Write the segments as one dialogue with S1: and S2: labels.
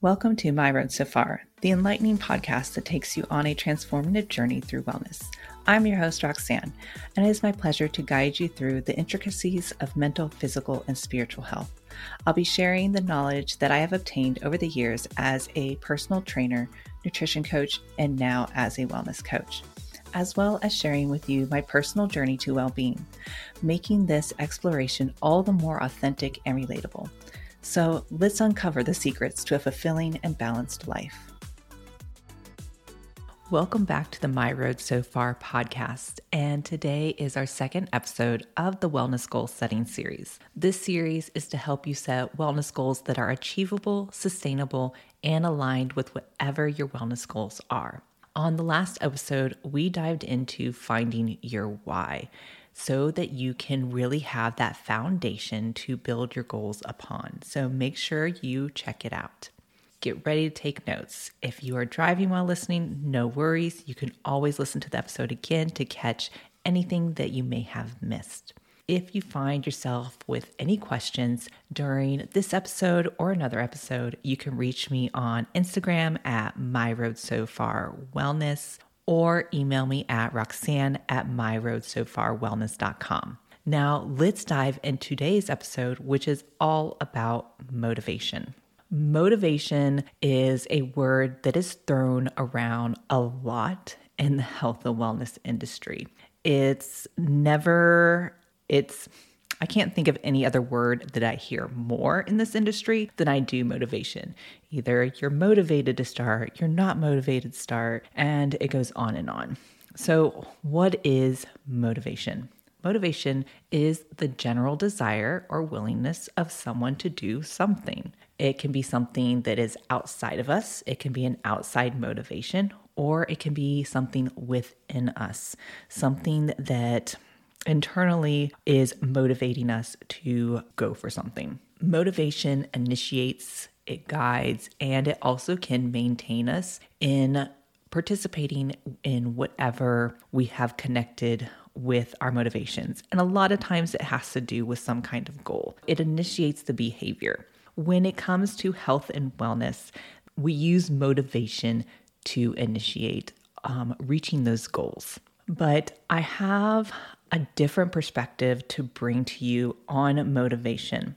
S1: Welcome to My Road So Far, the enlightening podcast that takes you on a transformative journey through wellness. I'm your host, Roxanne, and it is my pleasure to guide you through the intricacies of mental, physical, and spiritual health. I'll be sharing the knowledge that I have obtained over the years as a personal trainer, nutrition coach, and now as a wellness coach, as well as sharing with you my personal journey to well being, making this exploration all the more authentic and relatable. So let's uncover the secrets to a fulfilling and balanced life. Welcome back to the My Road So Far podcast. And today is our second episode of the Wellness Goal Setting Series. This series is to help you set wellness goals that are achievable, sustainable, and aligned with whatever your wellness goals are. On the last episode, we dived into finding your why so that you can really have that foundation to build your goals upon. So make sure you check it out. Get ready to take notes. If you are driving while listening, no worries. You can always listen to the episode again to catch anything that you may have missed. If you find yourself with any questions during this episode or another episode, you can reach me on Instagram at my road so far wellness or email me at roxanne at myroadsofarwellness.com. Now, let's dive into today's episode, which is all about motivation. Motivation is a word that is thrown around a lot in the health and wellness industry. It's never, it's, I can't think of any other word that I hear more in this industry than I do motivation. Either you're motivated to start, you're not motivated to start, and it goes on and on. So, what is motivation? Motivation is the general desire or willingness of someone to do something. It can be something that is outside of us, it can be an outside motivation, or it can be something within us, something that internally is motivating us to go for something. Motivation initiates, it guides, and it also can maintain us in participating in whatever we have connected with our motivations. And a lot of times it has to do with some kind of goal. It initiates the behavior. When it comes to health and wellness, we use motivation to initiate um, reaching those goals. But I have a different perspective to bring to you on motivation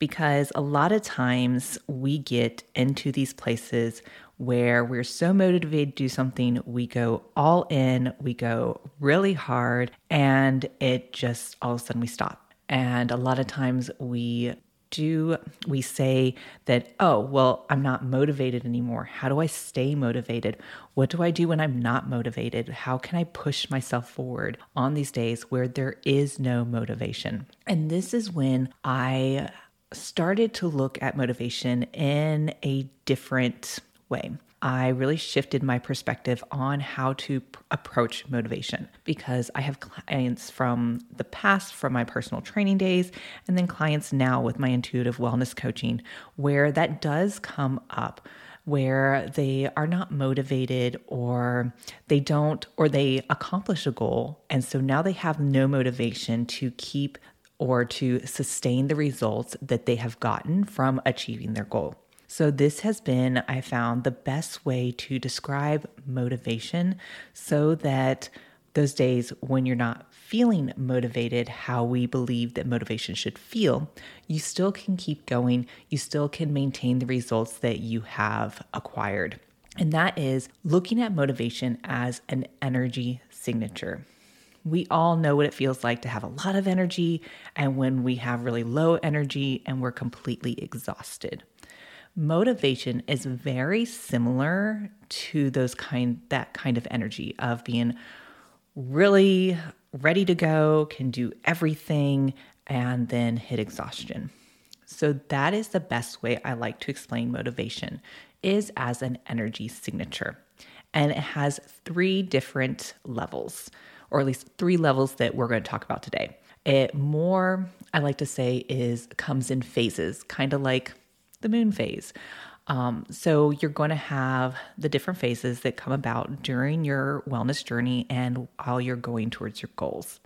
S1: because a lot of times we get into these places where we're so motivated to do something, we go all in, we go really hard, and it just all of a sudden we stop. And a lot of times we do we say that, oh, well, I'm not motivated anymore? How do I stay motivated? What do I do when I'm not motivated? How can I push myself forward on these days where there is no motivation? And this is when I started to look at motivation in a different way. I really shifted my perspective on how to p- approach motivation because I have clients from the past, from my personal training days, and then clients now with my intuitive wellness coaching, where that does come up where they are not motivated or they don't or they accomplish a goal and so now they have no motivation to keep or to sustain the results that they have gotten from achieving their goal. So, this has been, I found, the best way to describe motivation so that those days when you're not feeling motivated how we believe that motivation should feel, you still can keep going. You still can maintain the results that you have acquired. And that is looking at motivation as an energy signature. We all know what it feels like to have a lot of energy and when we have really low energy and we're completely exhausted motivation is very similar to those kind that kind of energy of being really ready to go, can do everything and then hit exhaustion. So that is the best way I like to explain motivation is as an energy signature. And it has three different levels, or at least three levels that we're going to talk about today. It more, I like to say, is comes in phases, kind of like the moon phase. Um, so you're going to have the different phases that come about during your wellness journey and while you're going towards your goals.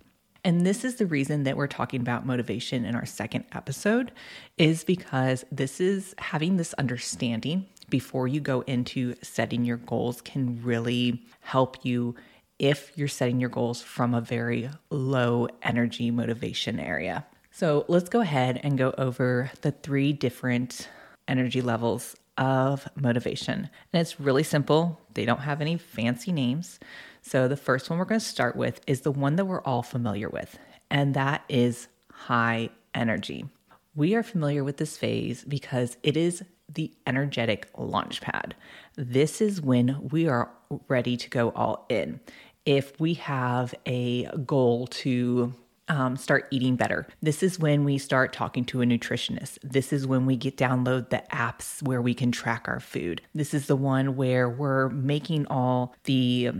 S1: And this is the reason that we're talking about motivation in our second episode is because this is having this understanding before you go into setting your goals can really help you if you're setting your goals from a very low energy motivation area. So let's go ahead and go over the three different energy levels of motivation. And it's really simple, they don't have any fancy names. So the first one we're going to start with is the one that we're all familiar with, and that is high energy. We are familiar with this phase because it is the energetic launch pad. This is when we are ready to go all in. If we have a goal to um, start eating better. This is when we start talking to a nutritionist. This is when we get download the apps where we can track our food. This is the one where we're making all the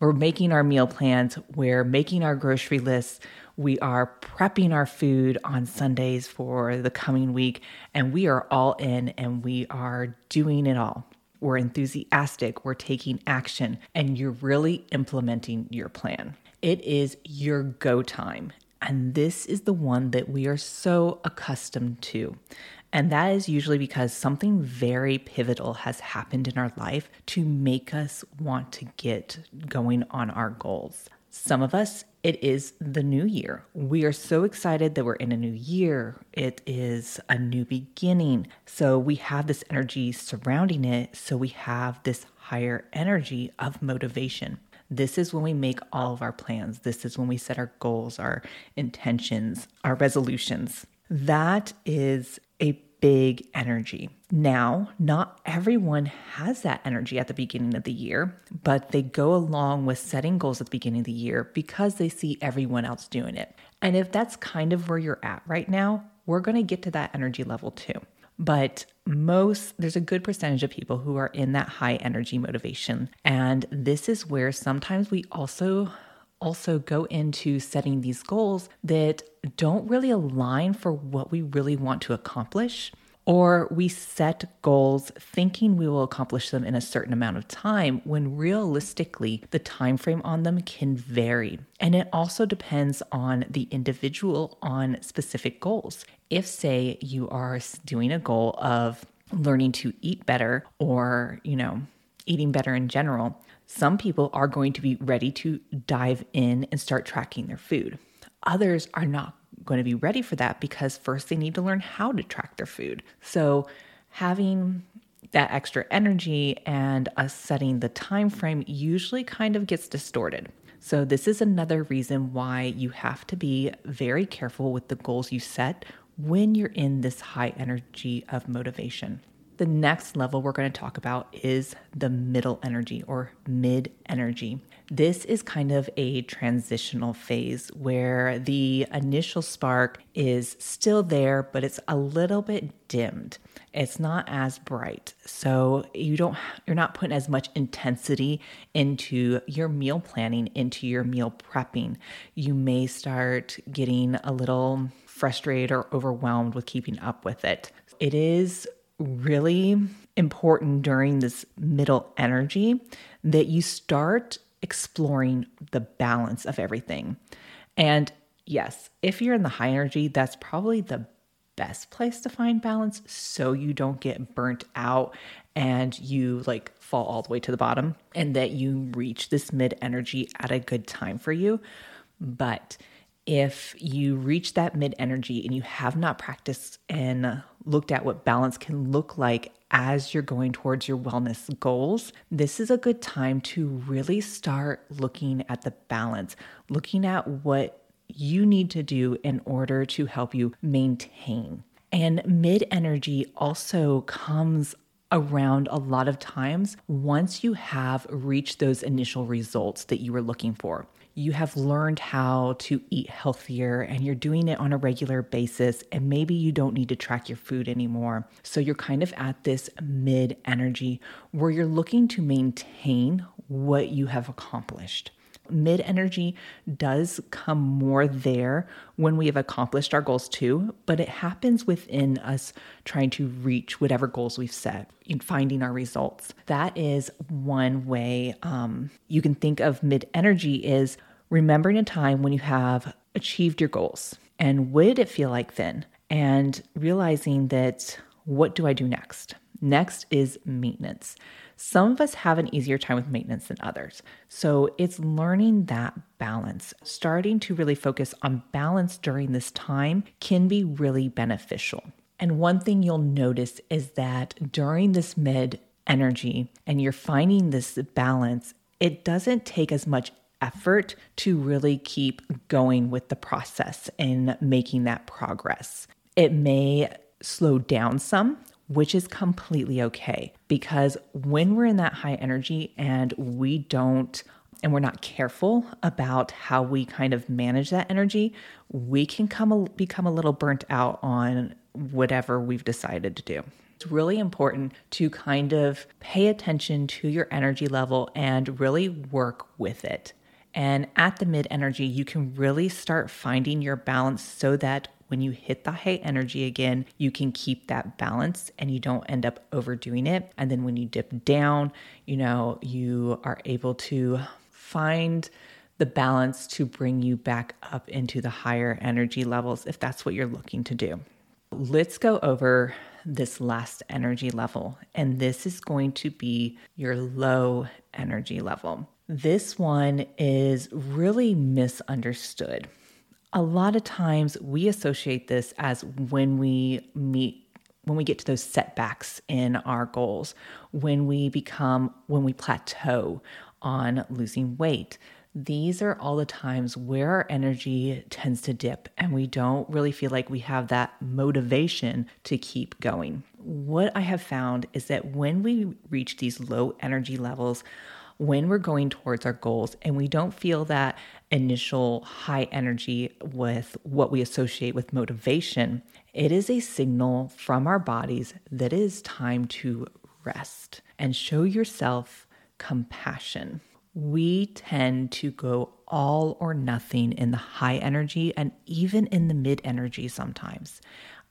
S1: we're making our meal plans, we're making our grocery lists, we are prepping our food on Sundays for the coming week, and we are all in and we are doing it all. We're enthusiastic, we're taking action, and you're really implementing your plan. It is your go time. And this is the one that we are so accustomed to. And that is usually because something very pivotal has happened in our life to make us want to get going on our goals. Some of us, it is the new year. We are so excited that we're in a new year. It is a new beginning. So we have this energy surrounding it. So we have this higher energy of motivation. This is when we make all of our plans. This is when we set our goals, our intentions, our resolutions. That is a big energy. Now, not everyone has that energy at the beginning of the year, but they go along with setting goals at the beginning of the year because they see everyone else doing it. And if that's kind of where you're at right now, we're going to get to that energy level too. But most, there's a good percentage of people who are in that high energy motivation. And this is where sometimes we also also go into setting these goals that don't really align for what we really want to accomplish or we set goals thinking we will accomplish them in a certain amount of time when realistically the time frame on them can vary and it also depends on the individual on specific goals if say you are doing a goal of learning to eat better or you know eating better in general some people are going to be ready to dive in and start tracking their food others are not going to be ready for that because first they need to learn how to track their food. So having that extra energy and us setting the time frame usually kind of gets distorted. So this is another reason why you have to be very careful with the goals you set when you're in this high energy of motivation. The next level we're going to talk about is the middle energy or mid energy. This is kind of a transitional phase where the initial spark is still there, but it's a little bit dimmed. It's not as bright. So you don't you're not putting as much intensity into your meal planning, into your meal prepping. You may start getting a little frustrated or overwhelmed with keeping up with it. It is really important during this middle energy that you start exploring the balance of everything. And yes, if you're in the high energy, that's probably the best place to find balance so you don't get burnt out and you like fall all the way to the bottom and that you reach this mid energy at a good time for you. But if you reach that mid energy and you have not practiced and looked at what balance can look like as you're going towards your wellness goals, this is a good time to really start looking at the balance, looking at what you need to do in order to help you maintain. And mid energy also comes around a lot of times once you have reached those initial results that you were looking for you have learned how to eat healthier and you're doing it on a regular basis, and maybe you don't need to track your food anymore. So you're kind of at this mid energy where you're looking to maintain what you have accomplished. Mid energy does come more there when we have accomplished our goals too, but it happens within us trying to reach whatever goals we've set in finding our results. That is one way um, you can think of mid energy is remembering a time when you have achieved your goals and what did it feel like then? And realizing that what do I do next? Next is maintenance. Some of us have an easier time with maintenance than others. So it's learning that balance. Starting to really focus on balance during this time can be really beneficial. And one thing you'll notice is that during this mid energy and you're finding this balance, it doesn't take as much effort to really keep going with the process and making that progress. It may slow down some, which is completely okay because when we're in that high energy and we don't and we're not careful about how we kind of manage that energy, we can come a, become a little burnt out on whatever we've decided to do. It's really important to kind of pay attention to your energy level and really work with it. And at the mid energy, you can really start finding your balance so that when you hit the high energy again, you can keep that balance and you don't end up overdoing it. And then when you dip down, you know, you are able to find the balance to bring you back up into the higher energy levels if that's what you're looking to do. Let's go over this last energy level, and this is going to be your low energy level. This one is really misunderstood. A lot of times we associate this as when we meet when we get to those setbacks in our goals, when we become when we plateau on losing weight. These are all the times where our energy tends to dip and we don't really feel like we have that motivation to keep going. What I have found is that when we reach these low energy levels, when we're going towards our goals and we don't feel that initial high energy with what we associate with motivation, it is a signal from our bodies that it is time to rest and show yourself compassion. We tend to go all or nothing in the high energy and even in the mid energy sometimes.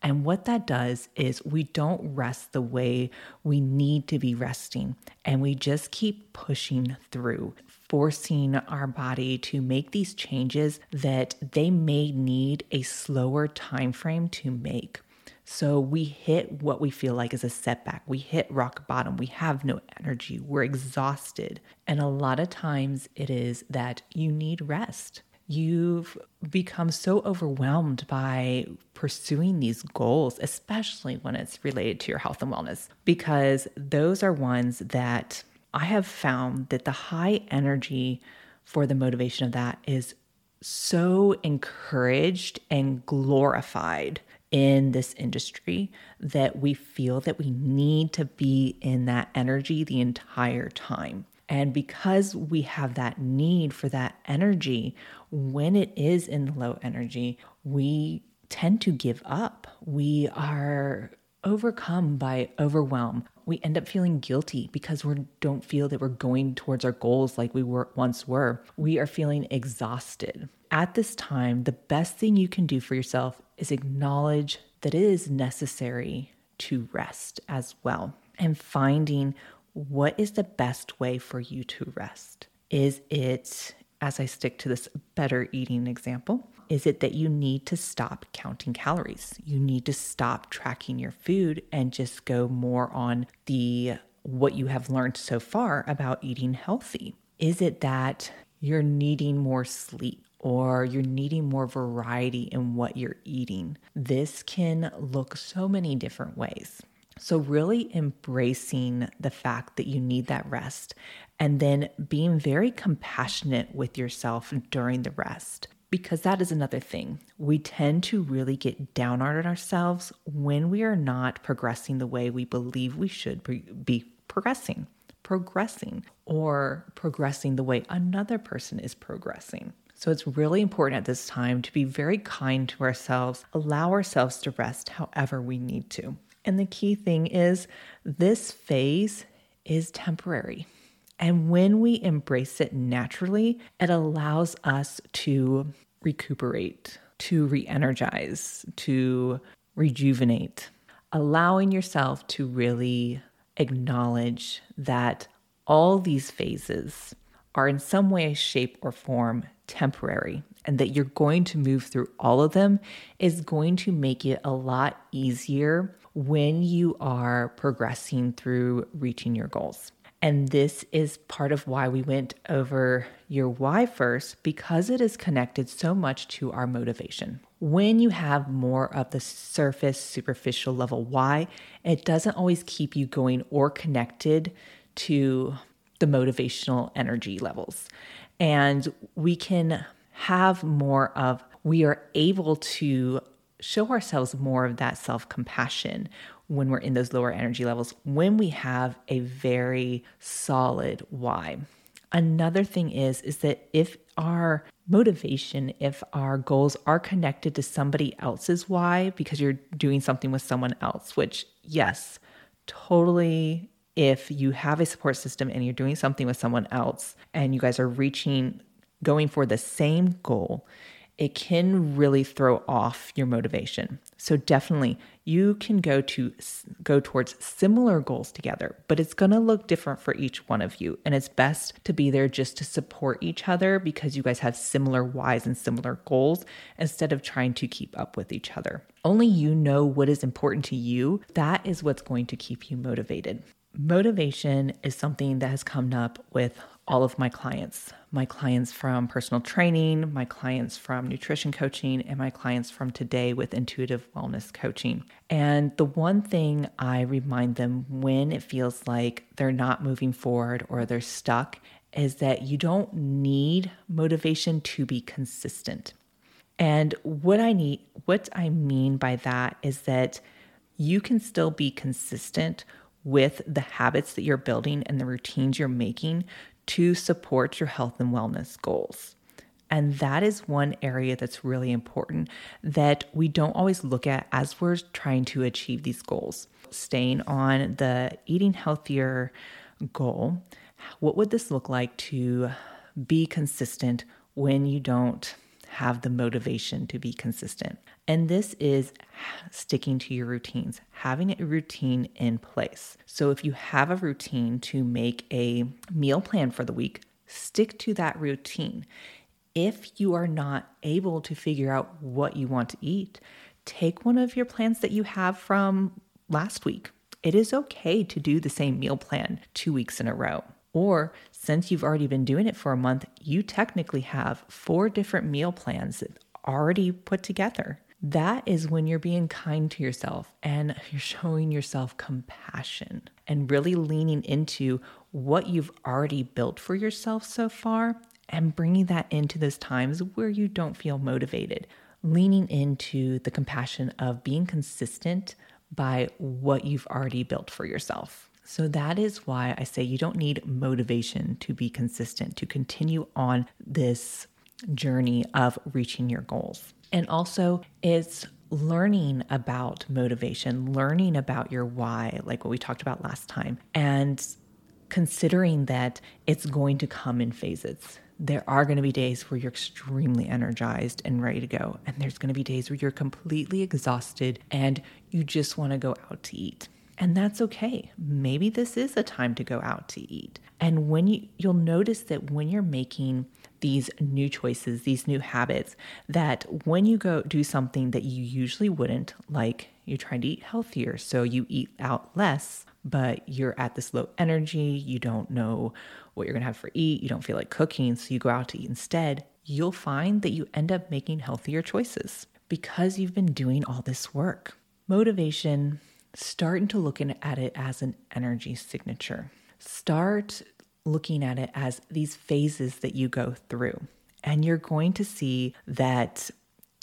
S1: And what that does is we don't rest the way we need to be resting, and we just keep pushing through, forcing our body to make these changes that they may need a slower time frame to make. So we hit what we feel like is a setback. We hit rock bottom. We have no energy. We're exhausted. And a lot of times it is that you need rest you've become so overwhelmed by pursuing these goals, especially when it's related to your health and wellness, because those are ones that I have found that the high energy for the motivation of that is so encouraged and glorified in this industry that we feel that we need to be in that energy the entire time. And because we have that need for that energy, when it is in low energy, we tend to give up. We are overcome by overwhelm. We end up feeling guilty because we don't feel that we're going towards our goals like we were once were. We are feeling exhausted. At this time, the best thing you can do for yourself is acknowledge that it is necessary to rest as well and finding what is the best way for you to rest? Is it, as I stick to this better eating example, is it that you need to stop counting calories? You need to stop tracking your food and just go more on the what you have learned so far about eating healthy? Is it that you're needing more sleep or you're needing more variety in what you're eating? This can look so many different ways. So, really embracing the fact that you need that rest and then being very compassionate with yourself during the rest. Because that is another thing. We tend to really get down on ourselves when we are not progressing the way we believe we should be progressing, progressing, or progressing the way another person is progressing. So it's really important at this time to be very kind to ourselves, allow ourselves to rest however we need to. And the key thing is this phase is temporary. And when we embrace it naturally, it allows us to recuperate, to re energize, to rejuvenate, allowing yourself to really acknowledge that all these phases are in some way, shape, or form temporary and that you're going to move through all of them is going to make it a lot easier when you are progressing through reaching your goals. And this is part of why we went over your why first, because it is connected so much to our motivation. When you have more of the surface, superficial level why, it doesn't always keep you going or connected to the motivational energy levels. And we can have more of, we are able to show ourselves more of that self compassion when we're in those lower energy levels, when we have a very solid why. Another thing is is that if our motivation, if our goals are connected to somebody else's why because you're doing something with someone else, which yes, totally if you have a support system and you're doing something with someone else and you guys are reaching going for the same goal, it can really throw off your motivation. So definitely you can go to go towards similar goals together, but it's going to look different for each one of you and it's best to be there just to support each other because you guys have similar whys and similar goals instead of trying to keep up with each other. Only you know what is important to you. That is what's going to keep you motivated. Motivation is something that has come up with all of my clients my clients from personal training, my clients from nutrition coaching, and my clients from today with intuitive wellness coaching. And the one thing I remind them when it feels like they're not moving forward or they're stuck is that you don't need motivation to be consistent. And what I need, what I mean by that is that you can still be consistent with the habits that you're building and the routines you're making to support your health and wellness goals. And that is one area that's really important that we don't always look at as we're trying to achieve these goals. Staying on the eating healthier goal, what would this look like to be consistent when you don't have the motivation to be consistent? And this is sticking to your routines, having a routine in place. So if you have a routine to make a meal plan for the week, stick to that routine. If you are not able to figure out what you want to eat, take one of your plans that you have from last week. It is okay to do the same meal plan two weeks in a row. Or since you've already been doing it for a month, you technically have four different meal plans already put together that is when you're being kind to yourself and you're showing yourself compassion and really leaning into what you've already built for yourself so far and bringing that into those times where you don't feel motivated. Leaning into the compassion of being consistent by what you've already built for yourself. So, that is why I say you don't need motivation to be consistent, to continue on this journey of reaching your goals. And also, it's learning about motivation, learning about your why, like what we talked about last time, and considering that it's going to come in phases. There are going to be days where you're extremely energized and ready to go. And there's going to be days where you're completely exhausted and you just want to go out to eat. And that's okay. Maybe this is a time to go out to eat. And when you you'll notice that when you're making these new choices, these new habits, that when you go do something that you usually wouldn't, like you're trying to eat healthier, so you eat out less, but you're at this low energy, you don't know what you're gonna have for eat, you don't feel like cooking, so you go out to eat instead, you'll find that you end up making healthier choices because you've been doing all this work. Motivation, starting to look at it as an energy signature. Start looking at it as these phases that you go through. And you're going to see that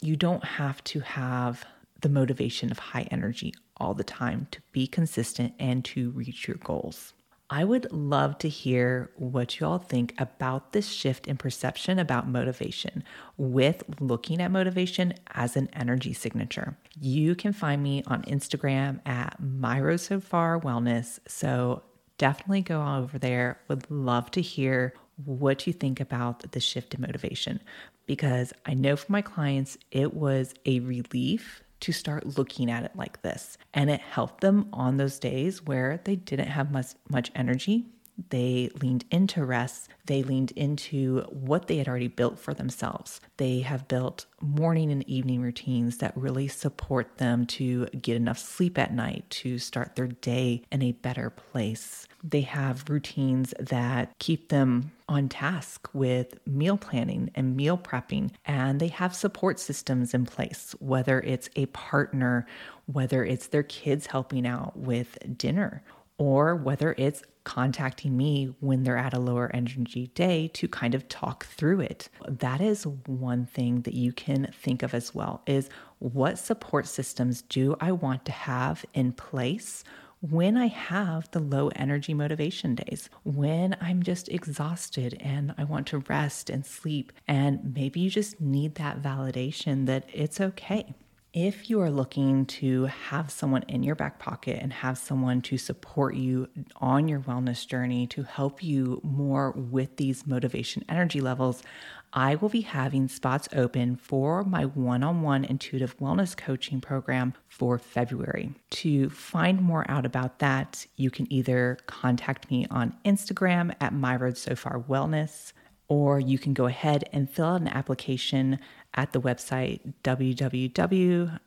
S1: you don't have to have the motivation of high energy all the time to be consistent and to reach your goals. I would love to hear what you all think about this shift in perception about motivation with looking at motivation as an energy signature. You can find me on Instagram at Myro So Wellness. So definitely go over there. Would love to hear what you think about the shift in motivation because I know for my clients, it was a relief to start looking at it like this. And it helped them on those days where they didn't have much, much energy. They leaned into rest. They leaned into what they had already built for themselves. They have built morning and evening routines that really support them to get enough sleep at night, to start their day in a better place. They have routines that keep them on task with meal planning and meal prepping, and they have support systems in place, whether it's a partner, whether it's their kids helping out with dinner, or whether it's contacting me when they're at a lower energy day to kind of talk through it. That is one thing that you can think of as well is what support systems do I want to have in place when I have the low energy motivation days, when I'm just exhausted and I want to rest and sleep and maybe you just need that validation that it's okay if you are looking to have someone in your back pocket and have someone to support you on your wellness journey to help you more with these motivation energy levels, I will be having spots open for my one on one intuitive wellness coaching program for February. To find more out about that, you can either contact me on Instagram at My Road So Far Wellness, or you can go ahead and fill out an application at the website www.bit.ly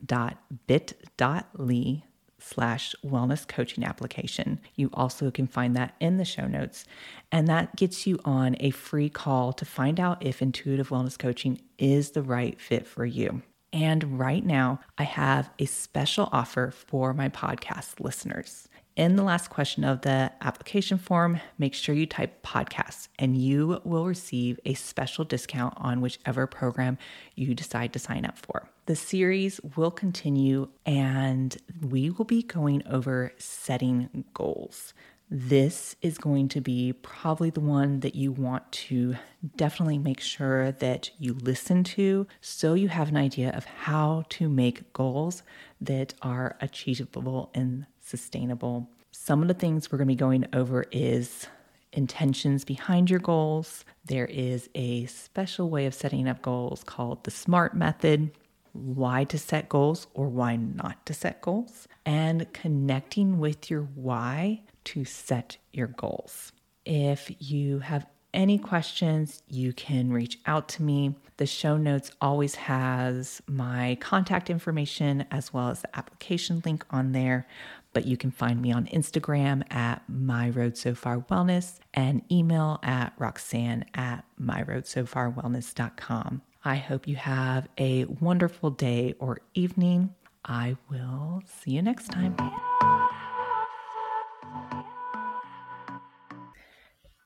S1: slash wellness coaching application. You also can find that in the show notes. And that gets you on a free call to find out if intuitive wellness coaching is the right fit for you. And right now, I have a special offer for my podcast listeners in the last question of the application form, make sure you type podcasts and you will receive a special discount on whichever program you decide to sign up for. The series will continue and we will be going over setting goals. This is going to be probably the one that you want to definitely make sure that you listen to so you have an idea of how to make goals that are achievable and sustainable. Some of the things we're going to be going over is intentions behind your goals. There is a special way of setting up goals called the SMART method, why to set goals or why not to set goals, and connecting with your why to set your goals. If you have any questions, you can reach out to me. The show notes always has my contact information as well as the application link on there. But you can find me on Instagram at my road so far wellness and email at roxanne at myroadsofarwellness.com. I hope you have a wonderful day or evening. I will see you next time.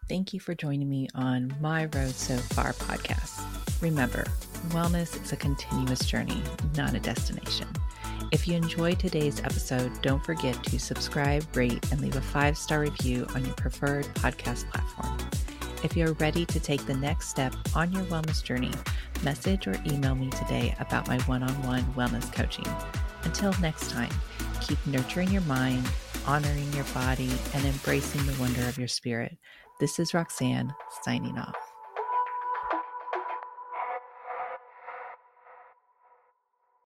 S1: Thank you for joining me on My Road So Far podcast. Remember, wellness is a continuous journey, not a destination. If you enjoyed today's episode, don't forget to subscribe, rate, and leave a five star review on your preferred podcast platform. If you're ready to take the next step on your wellness journey, message or email me today about my one on one wellness coaching. Until next time, keep nurturing your mind, honoring your body, and embracing the wonder of your spirit. This is Roxanne signing off.